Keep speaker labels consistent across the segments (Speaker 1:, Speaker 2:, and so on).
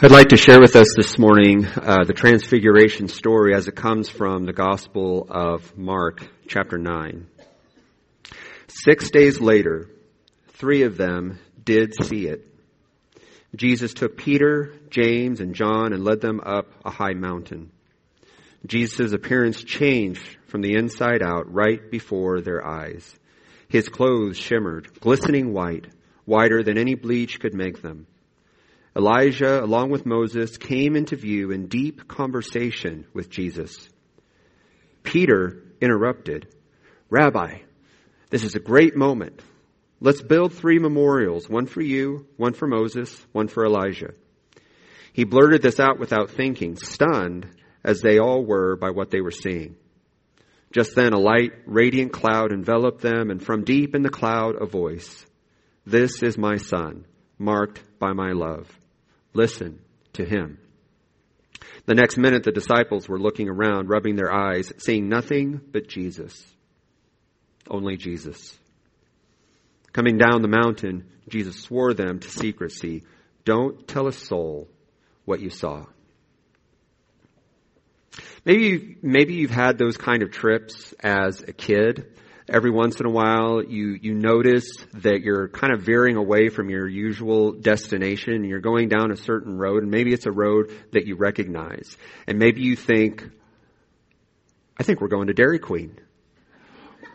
Speaker 1: I'd like to share with us this morning uh, the Transfiguration story as it comes from the Gospel of Mark, chapter 9. Six days later, three of them did see it. Jesus took Peter, James, and John and led them up a high mountain. Jesus' appearance changed from the inside out right before their eyes. His clothes shimmered, glistening white, whiter than any bleach could make them. Elijah, along with Moses, came into view in deep conversation with Jesus. Peter interrupted, Rabbi, this is a great moment. Let's build three memorials, one for you, one for Moses, one for Elijah. He blurted this out without thinking, stunned as they all were by what they were seeing. Just then a light, radiant cloud enveloped them, and from deep in the cloud a voice. This is my son, marked by my love. Listen to him. The next minute, the disciples were looking around, rubbing their eyes, seeing nothing but Jesus. Only Jesus. Coming down the mountain, Jesus swore them to secrecy Don't tell a soul what you saw. Maybe, maybe you've had those kind of trips as a kid every once in a while you, you notice that you're kind of veering away from your usual destination you're going down a certain road and maybe it's a road that you recognize. And maybe you think, I think we're going to Dairy Queen.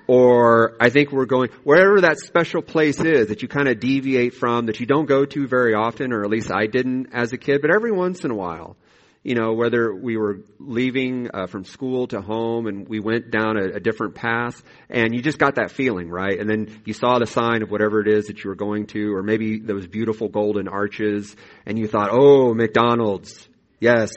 Speaker 1: Or I think we're going, wherever that special place is that you kind of deviate from, that you don't go to very often, or at least I didn't as a kid, but every once in a while you know, whether we were leaving uh, from school to home and we went down a, a, different path and you just got that feeling, right? And then you saw the sign of whatever it is that you were going to, or maybe those beautiful golden arches and you thought, oh, McDonald's. Yes.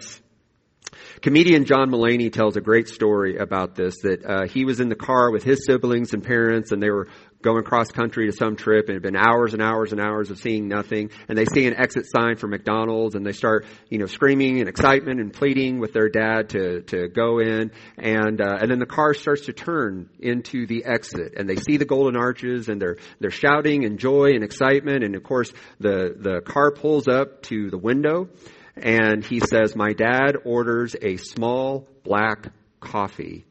Speaker 1: Comedian John Mulaney tells a great story about this, that uh, he was in the car with his siblings and parents and they were going cross country to some trip and it been hours and hours and hours of seeing nothing. And they see an exit sign for McDonald's and they start, you know, screaming in excitement and pleading with their dad to, to go in. And, uh, and then the car starts to turn into the exit and they see the golden arches and they're, they're shouting in joy and excitement. And of course the, the car pulls up to the window and he says, my dad orders a small black coffee.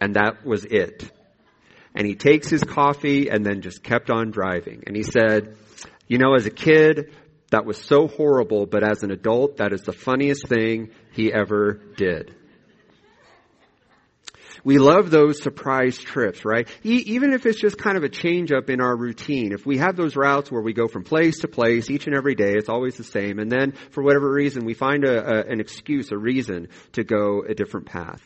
Speaker 1: And that was it. And he takes his coffee and then just kept on driving. And he said, you know, as a kid, that was so horrible, but as an adult, that is the funniest thing he ever did. We love those surprise trips, right? E- even if it's just kind of a change up in our routine. If we have those routes where we go from place to place each and every day, it's always the same. And then for whatever reason, we find a, a, an excuse, a reason to go a different path.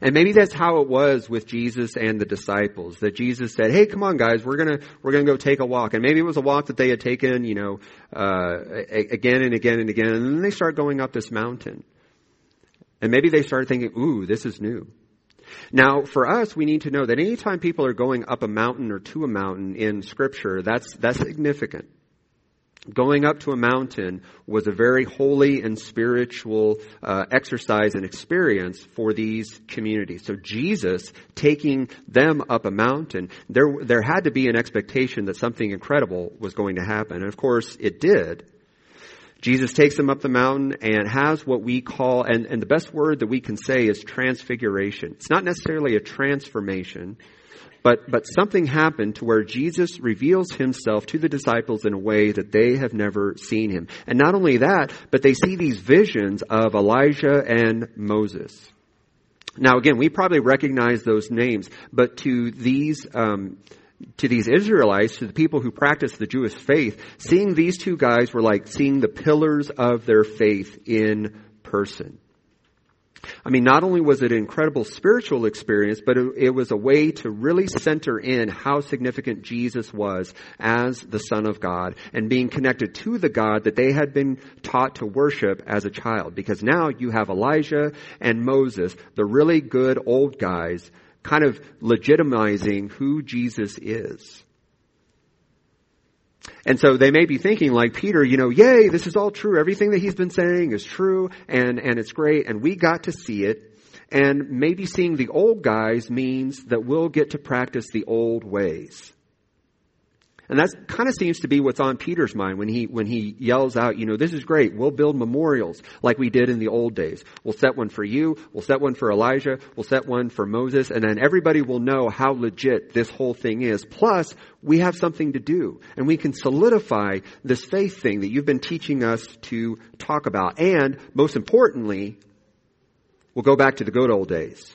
Speaker 1: And maybe that's how it was with Jesus and the disciples. That Jesus said, "Hey, come on, guys, we're gonna we're gonna go take a walk." And maybe it was a walk that they had taken, you know, uh, again and again and again. And then they start going up this mountain, and maybe they started thinking, "Ooh, this is new." Now, for us, we need to know that anytime people are going up a mountain or to a mountain in Scripture, that's that's significant. Going up to a mountain was a very holy and spiritual uh, exercise and experience for these communities. So Jesus taking them up a mountain, there there had to be an expectation that something incredible was going to happen, and of course it did. Jesus takes them up the mountain and has what we call, and, and the best word that we can say is transfiguration. It's not necessarily a transformation. But, but something happened to where Jesus reveals himself to the disciples in a way that they have never seen him. And not only that, but they see these visions of Elijah and Moses. Now again, we probably recognize those names, but to these, um, to these Israelites, to the people who practice the Jewish faith, seeing these two guys were like seeing the pillars of their faith in person. I mean, not only was it an incredible spiritual experience, but it, it, was a way to really center in how significant Jesus was as the Son of God and being connected to the God that they had been taught to worship as a child. Because now you have Elijah and Moses, the really good old guys, kind of legitimizing who Jesus is. And so they may be thinking like Peter, you know, yay, this is all true. Everything that he's been saying is true and, and it's great and we got to see it. And maybe seeing the old guys means that we'll get to practice the old ways. And that kind of seems to be what's on Peter's mind when he, when he yells out, you know, this is great. We'll build memorials like we did in the old days. We'll set one for you. We'll set one for Elijah. We'll set one for Moses. And then everybody will know how legit this whole thing is. Plus, we have something to do. And we can solidify this faith thing that you've been teaching us to talk about. And most importantly, we'll go back to the good old days.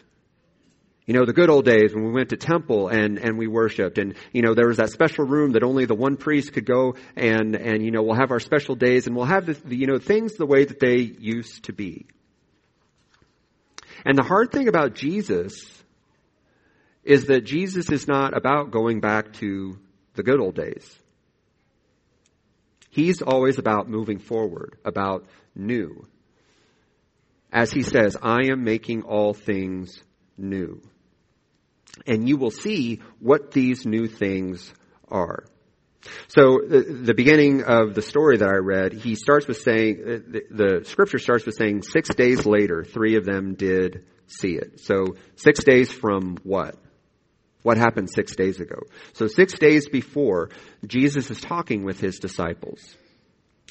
Speaker 1: You know, the good old days when we went to temple and, and we worshiped and, you know, there was that special room that only the one priest could go and, and, you know, we'll have our special days and we'll have the, the, you know, things the way that they used to be. And the hard thing about Jesus is that Jesus is not about going back to the good old days. He's always about moving forward, about new. As he says, I am making all things new and you will see what these new things are. So the, the, beginning of the story that I read, he starts with saying, uh, the, the, scripture starts with saying, six days later, three of them did see it. So six days from what? What happened six days ago? So six days before, Jesus is talking with his disciples.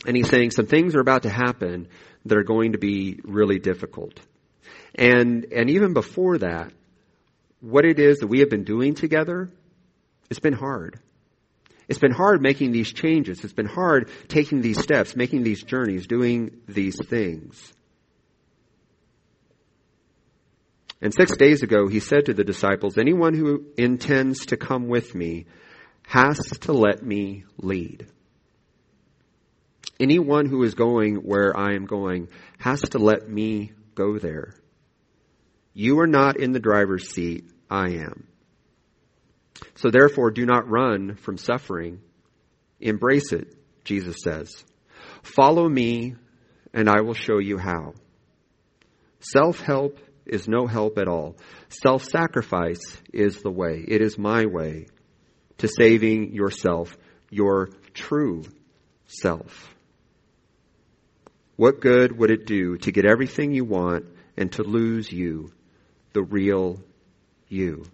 Speaker 1: And he's saying some things are about to happen that are going to be really difficult. And, and even before that, what it is that we have been doing together, it's been hard. It's been hard making these changes. It's been hard taking these steps, making these journeys, doing these things. And six days ago, he said to the disciples, anyone who intends to come with me has to let me lead. Anyone who is going where I am going has to let me go there. You are not in the driver's seat, I am. So therefore, do not run from suffering. Embrace it, Jesus says. Follow me, and I will show you how. Self help is no help at all. Self sacrifice is the way. It is my way to saving yourself, your true self. What good would it do to get everything you want and to lose you? The real you.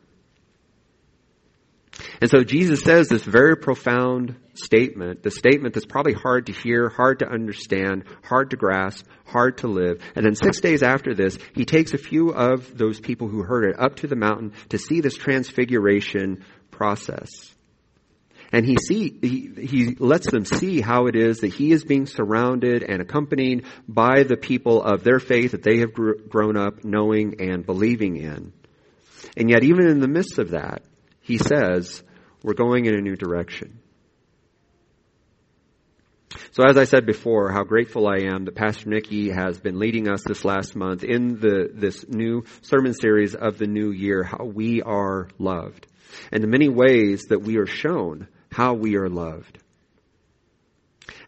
Speaker 1: And so Jesus says this very profound statement, the statement that's probably hard to hear, hard to understand, hard to grasp, hard to live. And then six days after this, he takes a few of those people who heard it up to the mountain to see this transfiguration process. And he see, he, he lets them see how it is that he is being surrounded and accompanied by the people of their faith that they have gr- grown up knowing and believing in. And yet even in the midst of that, he says, we're going in a new direction. So as I said before, how grateful I am that Pastor Nikki has been leading us this last month in the, this new sermon series of the new year, how we are loved. And the many ways that we are shown how we are loved.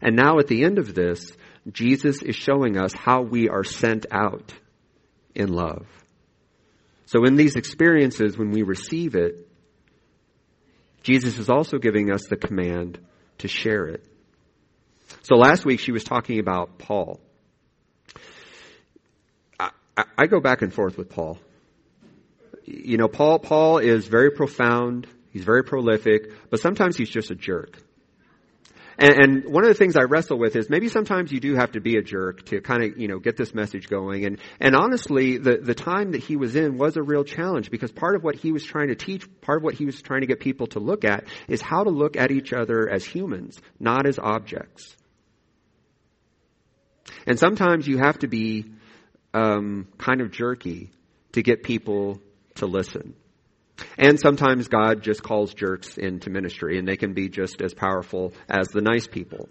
Speaker 1: And now at the end of this, Jesus is showing us how we are sent out in love. So in these experiences, when we receive it, Jesus is also giving us the command to share it. So last week she was talking about Paul. I, I, go back and forth with Paul. You know, Paul, Paul is very profound He's very prolific, but sometimes he's just a jerk. And, one of the things I wrestle with is maybe sometimes you do have to be a jerk to kind of, you know, get this message going. And, and honestly, the, the time that he was in was a real challenge because part of what he was trying to teach, part of what he was trying to get people to look at is how to look at each other as humans, not as objects. And sometimes you have to be um, kind of jerky to get people to listen. And sometimes God just calls jerks into ministry, and they can be just as powerful as the nice people.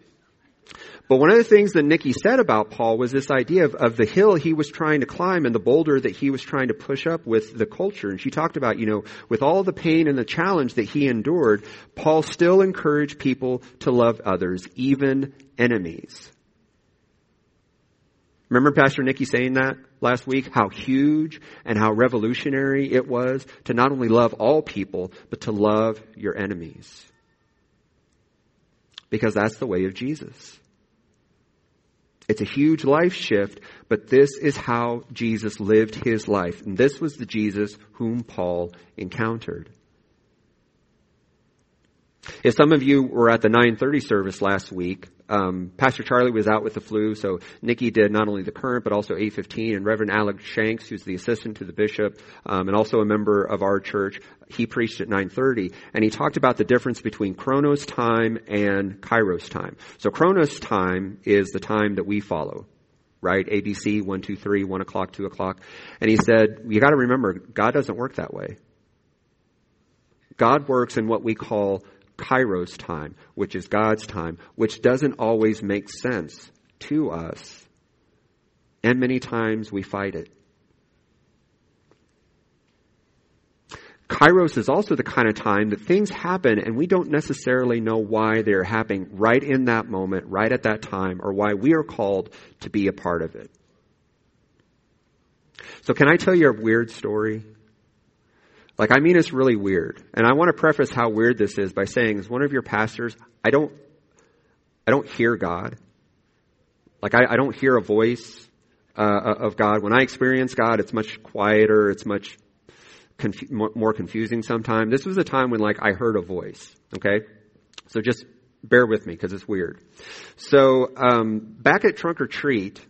Speaker 1: But one of the things that Nikki said about Paul was this idea of, of the hill he was trying to climb and the boulder that he was trying to push up with the culture. And she talked about, you know, with all the pain and the challenge that he endured, Paul still encouraged people to love others, even enemies. Remember Pastor Nikki saying that last week? How huge and how revolutionary it was to not only love all people, but to love your enemies. Because that's the way of Jesus. It's a huge life shift, but this is how Jesus lived his life. And this was the Jesus whom Paul encountered. If some of you were at the 9:30 service last week, um, Pastor Charlie was out with the flu, so Nikki did not only the current but also 8:15, and Reverend Alex Shanks, who's the assistant to the bishop um, and also a member of our church, he preached at 9:30, and he talked about the difference between Chronos time and Kairos time. So Chronos time is the time that we follow, right? ABC, 1, 2, 3, 1 o'clock, 2 o'clock. And he said, you gotta remember, God doesn't work that way. God works in what we call kairos time, which is God's time, which doesn't always make sense to us. And many times we fight it. Kairos is also the kind of time that things happen and we don't necessarily know why they're happening right in that moment, right at that time, or why we are called to be a part of it. So can I tell you a weird story? Like, I mean, it's really weird. And I want to preface how weird this is by saying, as one of your pastors, I don't, I don't hear God. Like, I, I don't hear a voice uh, of God. When I experience God, it's much quieter. It's much more confusing sometimes. This was a time when, like, I heard a voice. Okay, so just bear with me because it's weird. So, um, back at Trunk or Treat,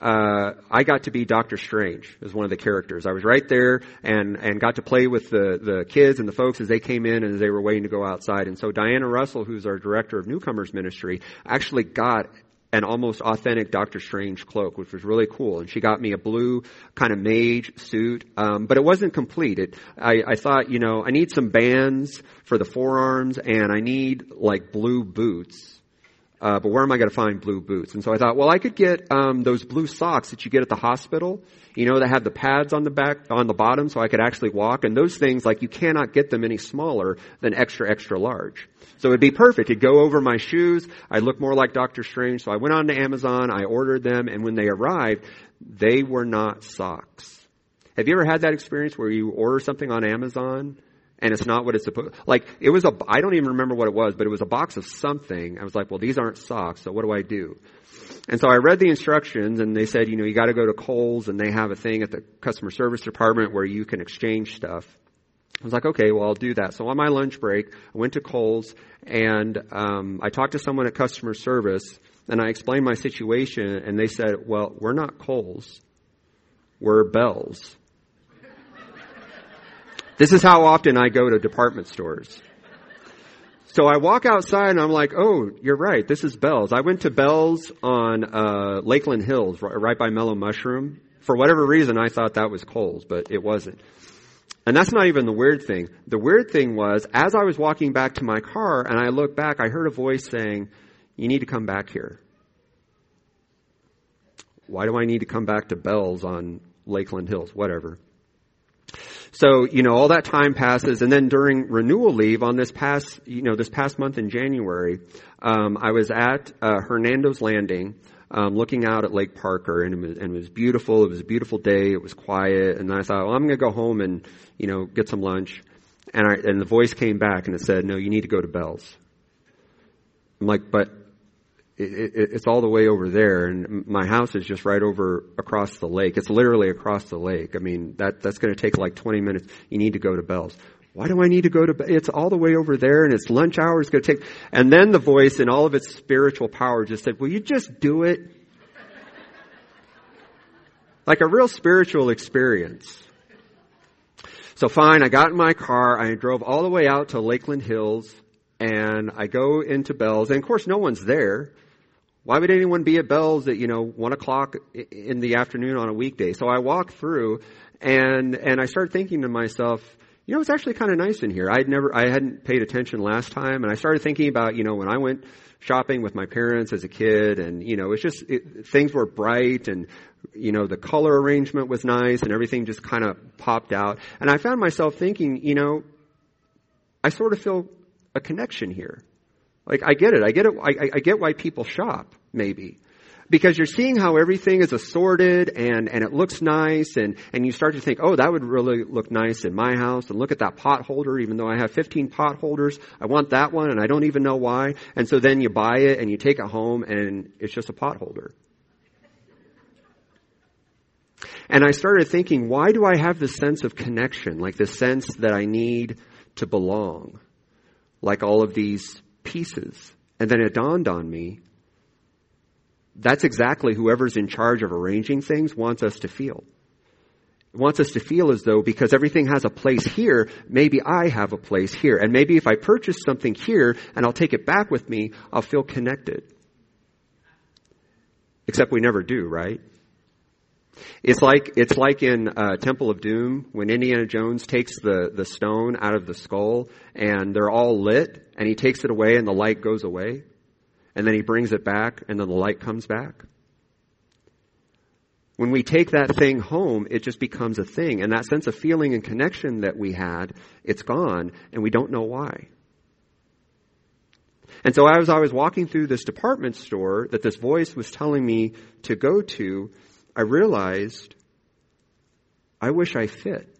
Speaker 1: uh, I got to be Doctor Strange as one of the characters. I was right there and, and got to play with the, the kids and the folks as they came in and as they were waiting to go outside. And so Diana Russell, who's our director of newcomers ministry, actually got an almost authentic Doctor Strange cloak, which was really cool. And she got me a blue kind of mage suit, um, but it wasn't complete. It, I, I thought, you know, I need some bands for the forearms, and I need like blue boots uh, but where am I going to find blue boots? And so I thought, well, I could get um, those blue socks that you get at the hospital. You know, that have the pads on the back, on the bottom, so I could actually walk. And those things, like, you cannot get them any smaller than extra, extra large. So it'd be perfect. It'd go over my shoes. I'd look more like Doctor Strange. So I went on to Amazon. I ordered them, and when they arrived, they were not socks. Have you ever had that experience where you order something on Amazon and it's not what it's supposed like it was a i don't even remember what it was but it was a box of something. I was like well these aren't socks so what do i do? And so i read the instructions and they said you know you got to go to Kohl's and they have a thing at the customer service department where you can exchange stuff. I was like okay well i'll do that. So on my lunch break i went to Kohl's and um, i talked to someone at customer service and i explained my situation and they said well we're not Kohl's. We're Bealls this is how often I go to department stores. So I walk outside and I'm like, oh, you're right. This is Bealls. I went to Bealls on uh, Lakeland Hills, right by Mellow Mushroom. For whatever reason, I thought that was Kohl's, but it wasn't. And that's not even the weird thing. The weird thing was, as I was walking back to my car and I looked back, I heard a voice saying, you need to come back here. Why do I need to come back to Bealls on Lakeland Hills? Whatever. So, you know, all that time passes, and then during renewal leave on this past, you know, this past month in January, um, I was at uh, Hernando's Landing, um, looking out at Lake Parker, and it, was, and it was beautiful. It was a beautiful day. It was quiet, and I thought, well, I'm going to go home and, you know, get some lunch. And I, and the voice came back and it said, no, you need to go to Bealls. I'm like, but it, it, it's all the way over there, and my house is just right over across the lake. It's literally across the lake. I mean, that that's going to take like 20 minutes. You need to go to Bealls. Why do I need to go to? It's all the way over there, and it's lunch hour. It's going to take. And then the voice, in all of its spiritual power, just said, "Will you just do it?" like a real spiritual experience. So fine, I got in my car. I drove all the way out to Lakeland Hills, and I go into Bealls, and of course, no one's there. Why would anyone be at Bealls at, you know, one o'clock in the afternoon on a weekday? So I walk through and, and I start thinking to myself, you know, it's actually kind of nice in here. I'd never, I hadn't paid attention last time and I started thinking about, you know, when I went shopping with my parents as a kid and, you know, it's just, it, things were bright and, you know, the color arrangement was nice and everything just kind of popped out. And I found myself thinking, you know, I sort of feel a connection here. Like, I get it. I get it. I, I get why people shop, maybe. Because you're seeing how everything is assorted and, and it looks nice and, and you start to think, oh, that would really look nice in my house and look at that pot holder, even though I have 15 pot holders, I want that one and I don't even know why. And so then you buy it and you take it home and it's just a pot holder. And I started thinking, why do I have this sense of connection, like this sense that I need to belong? like all of these pieces. And then it dawned on me that's exactly whoever's in charge of arranging things wants us to feel. It wants us to feel as though because everything has a place here, maybe I have a place here. And maybe if I purchase something here and I'll take it back with me, I'll feel connected. Except we never do, right? It's like it's like in uh, Temple of Doom when Indiana Jones takes the the stone out of the skull and they're all lit, and he takes it away and the light goes away, and then he brings it back and then the light comes back. When we take that thing home, it just becomes a thing, and that sense of feeling and connection that we had, it's gone, and we don't know why. And so as I was walking through this department store that this voice was telling me to go to, I realized I wish I fit.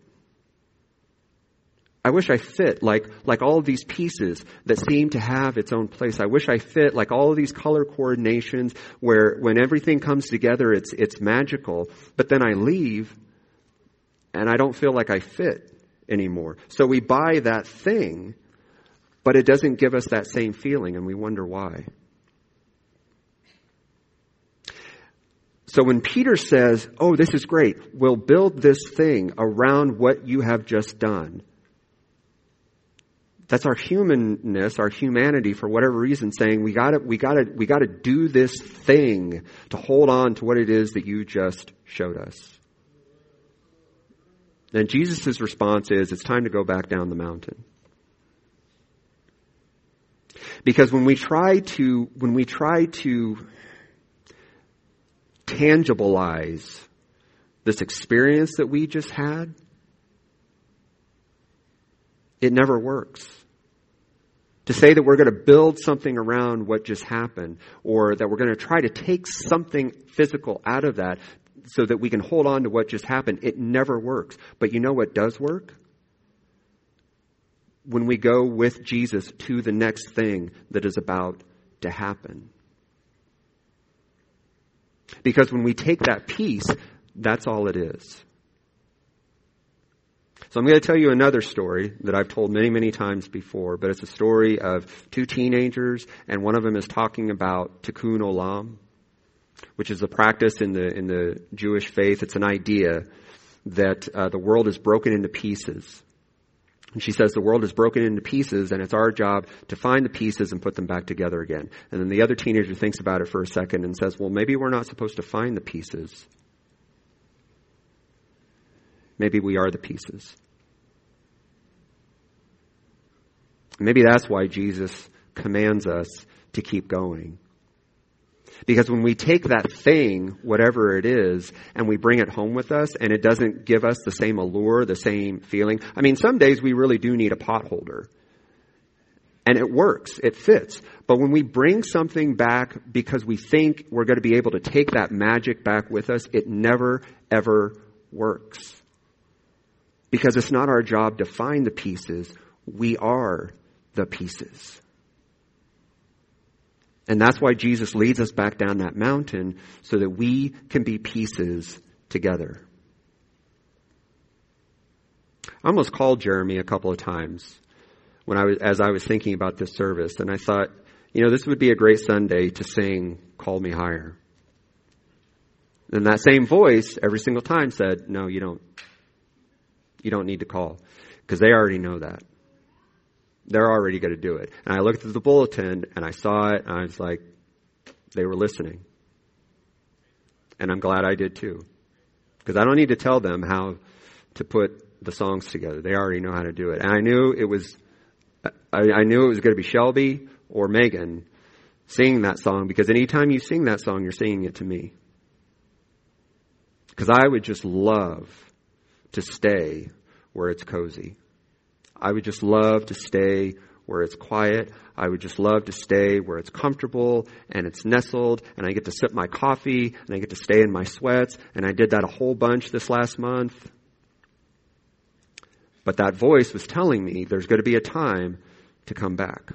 Speaker 1: I wish I fit like, like all of these pieces that seem to have its own place. I wish I fit like all of these color coordinations where when everything comes together, it's, it's magical. But then I leave and I don't feel like I fit anymore. So we buy that thing, but it doesn't give us that same feeling and we wonder why. So when Peter says, Oh, this is great, we'll build this thing around what you have just done. That's our humanness, our humanity, for whatever reason, saying we gotta, we gotta, we gotta do this thing to hold on to what it is that you just showed us. Then Jesus' response is, it's time to go back down the mountain. Because when we try to, when we try to tangibilize this experience that we just had, it never works. To say that we're going to build something around what just happened, or that we're going to try to take something physical out of that so that we can hold on to what just happened, it never works. But you know what does work? When we go with Jesus to the next thing that is about to happen. Because when we take that piece, that's all it is. So I'm going to tell you another story that I've told many, many times before, but it's a story of two teenagers, and one of them is talking about tikkun olam, which is a practice in the in the Jewish faith. It's an idea that uh, the world is broken into pieces. And she says the world is broken into pieces, and it's our job to find the pieces and put them back together again. And then the other teenager thinks about it for a second and says, well, maybe we're not supposed to find the pieces. Maybe we are the pieces. Maybe that's why Jesus commands us to keep going. Because when we take that thing, whatever it is, and we bring it home with us, and it doesn't give us the same allure, the same feeling. I mean, some days we really do need a pot holder. And it works, it fits. But when we bring something back because we think we're going to be able to take that magic back with us, it never, ever works. Because it's not our job to find the pieces, we are the pieces. And that's why Jesus leads us back down that mountain so that we can be pieces together. I almost called Jeremy a couple of times when I was, as I was thinking about this service, and I thought, you know, this would be a great Sunday to sing Call Me Higher. And that same voice every single time said, no, you don't, you don't need to call because they already know that. They're already going to do it. And I looked at the bulletin and I saw it and I was like, they were listening. And I'm glad I did too. Because I don't need to tell them how to put the songs together. They already know how to do it. And I knew it was, I, I knew it was going to be Shelby or Megan singing that song because anytime you sing that song, you're singing it to me. Because I would just love to stay where it's cozy. I would just love to stay where it's quiet. I would just love to stay where it's comfortable and it's nestled and I get to sip my coffee and I get to stay in my sweats. And I did that a whole bunch this last month. But that voice was telling me there's going to be a time to come back.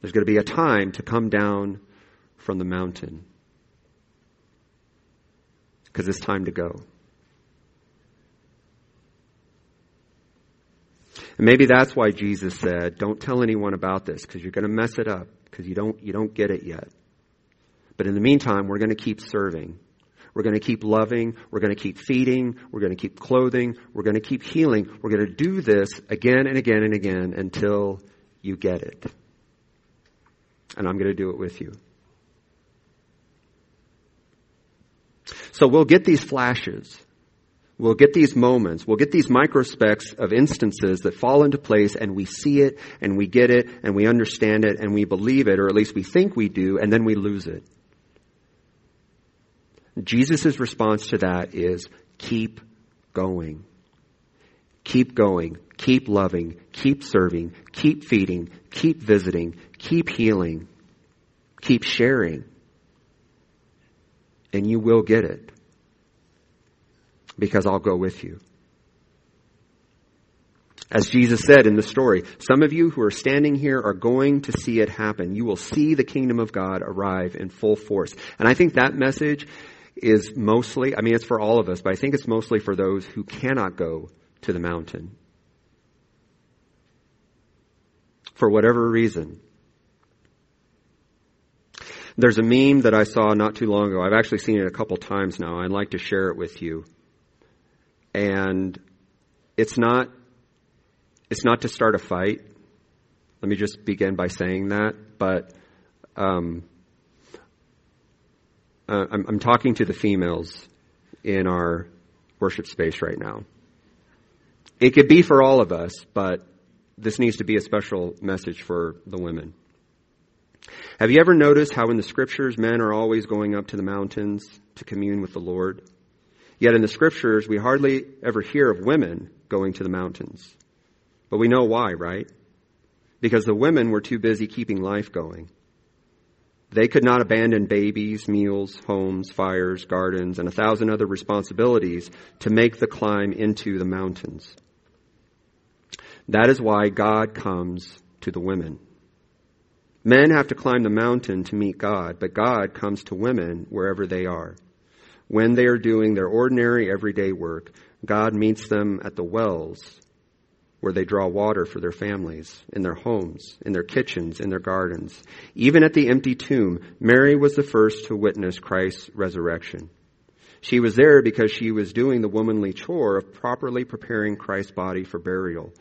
Speaker 1: There's going to be a time to come down from the mountain. Because it's time to go. And maybe that's why Jesus said, don't tell anyone about this because you're going to mess it up because you don't, you don't get it yet. But in the meantime, we're going to keep serving. We're going to keep loving. We're going to keep feeding. We're going to keep clothing. We're going to keep healing. We're going to do this again and again and again until you get it. And I'm going to do it with you. So we'll get these flashes. We'll get these moments. We'll get these microspecks of instances that fall into place and we see it and we get it and we understand it and we believe it, or at least we think we do, and then we lose it. Jesus' response to that is keep going. Keep going. Keep loving. Keep serving. Keep feeding. Keep visiting. Keep healing. Keep sharing. And you will get it. Because I'll go with you. As Jesus said in the story, some of you who are standing here are going to see it happen. You will see the kingdom of God arrive in full force. And I think that message is mostly, I mean, it's for all of us, but I think it's mostly for those who cannot go to the mountain. For whatever reason. There's a meme that I saw not too long ago. I've actually seen it a couple times now. I'd like to share it with you. And it's not, it's not to start a fight. Let me just begin by saying that. But, um, uh, I'm, I'm talking to the females in our worship space right now. It could be for all of us, but this needs to be a special message for the women. Have you ever noticed how in the scriptures men are always going up to the mountains to commune with the Lord? Yet in the scriptures we hardly ever hear of women going to the mountains. But we know why, right? Because the women were too busy keeping life going. They could not abandon babies, meals, homes, fires, gardens, and a thousand other responsibilities to make the climb into the mountains. That is why God comes to the women. Men have to climb the mountain to meet God, but God comes to women wherever they are. When they are doing their ordinary everyday work, God meets them at the wells where they draw water for their families, in their homes, in their kitchens, in their gardens. Even at the empty tomb, Mary was the first to witness Christ's resurrection. She was there because she was doing the womanly chore of properly preparing Christ's body for burial.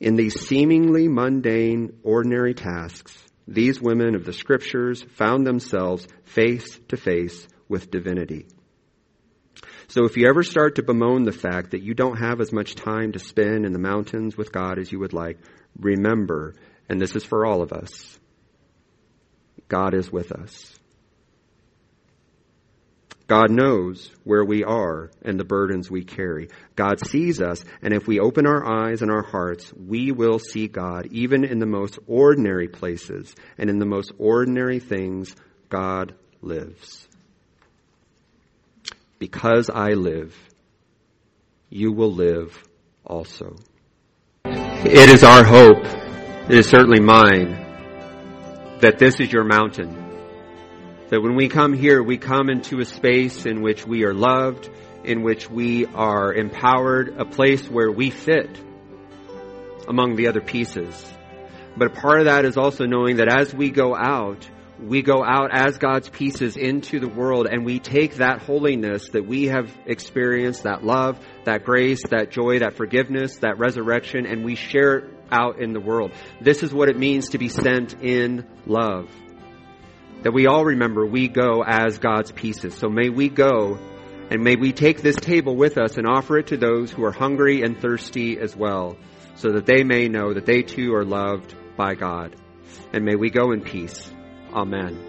Speaker 1: In these seemingly mundane, ordinary tasks, these women of the scriptures found themselves face to face with divinity. So if you ever start to bemoan the fact that you don't have as much time to spend in the mountains with God as you would like, remember, and this is for all of us, God is with us. God knows where we are and the burdens we carry. God sees us, and if we open our eyes and our hearts, we will see God even in the most ordinary places and in the most ordinary things, God lives. Because I live, you will live also. It is our hope, it is certainly mine, that this is your mountain. That when we come here, we come into a space in which we are loved, in which we are empowered, a place where we fit among the other pieces. But a part of that is also knowing that as we go out, we go out as God's pieces into the world and we take that holiness that we have experienced, that love, that grace, that joy, that forgiveness, that resurrection, and we share it out in the world. This is what it means to be sent in love. That we all remember we go as God's pieces. So may we go and may we take this table with us and offer it to those who are hungry and thirsty as well, so that they may know that they too are loved by God. And may we go in peace. Amen.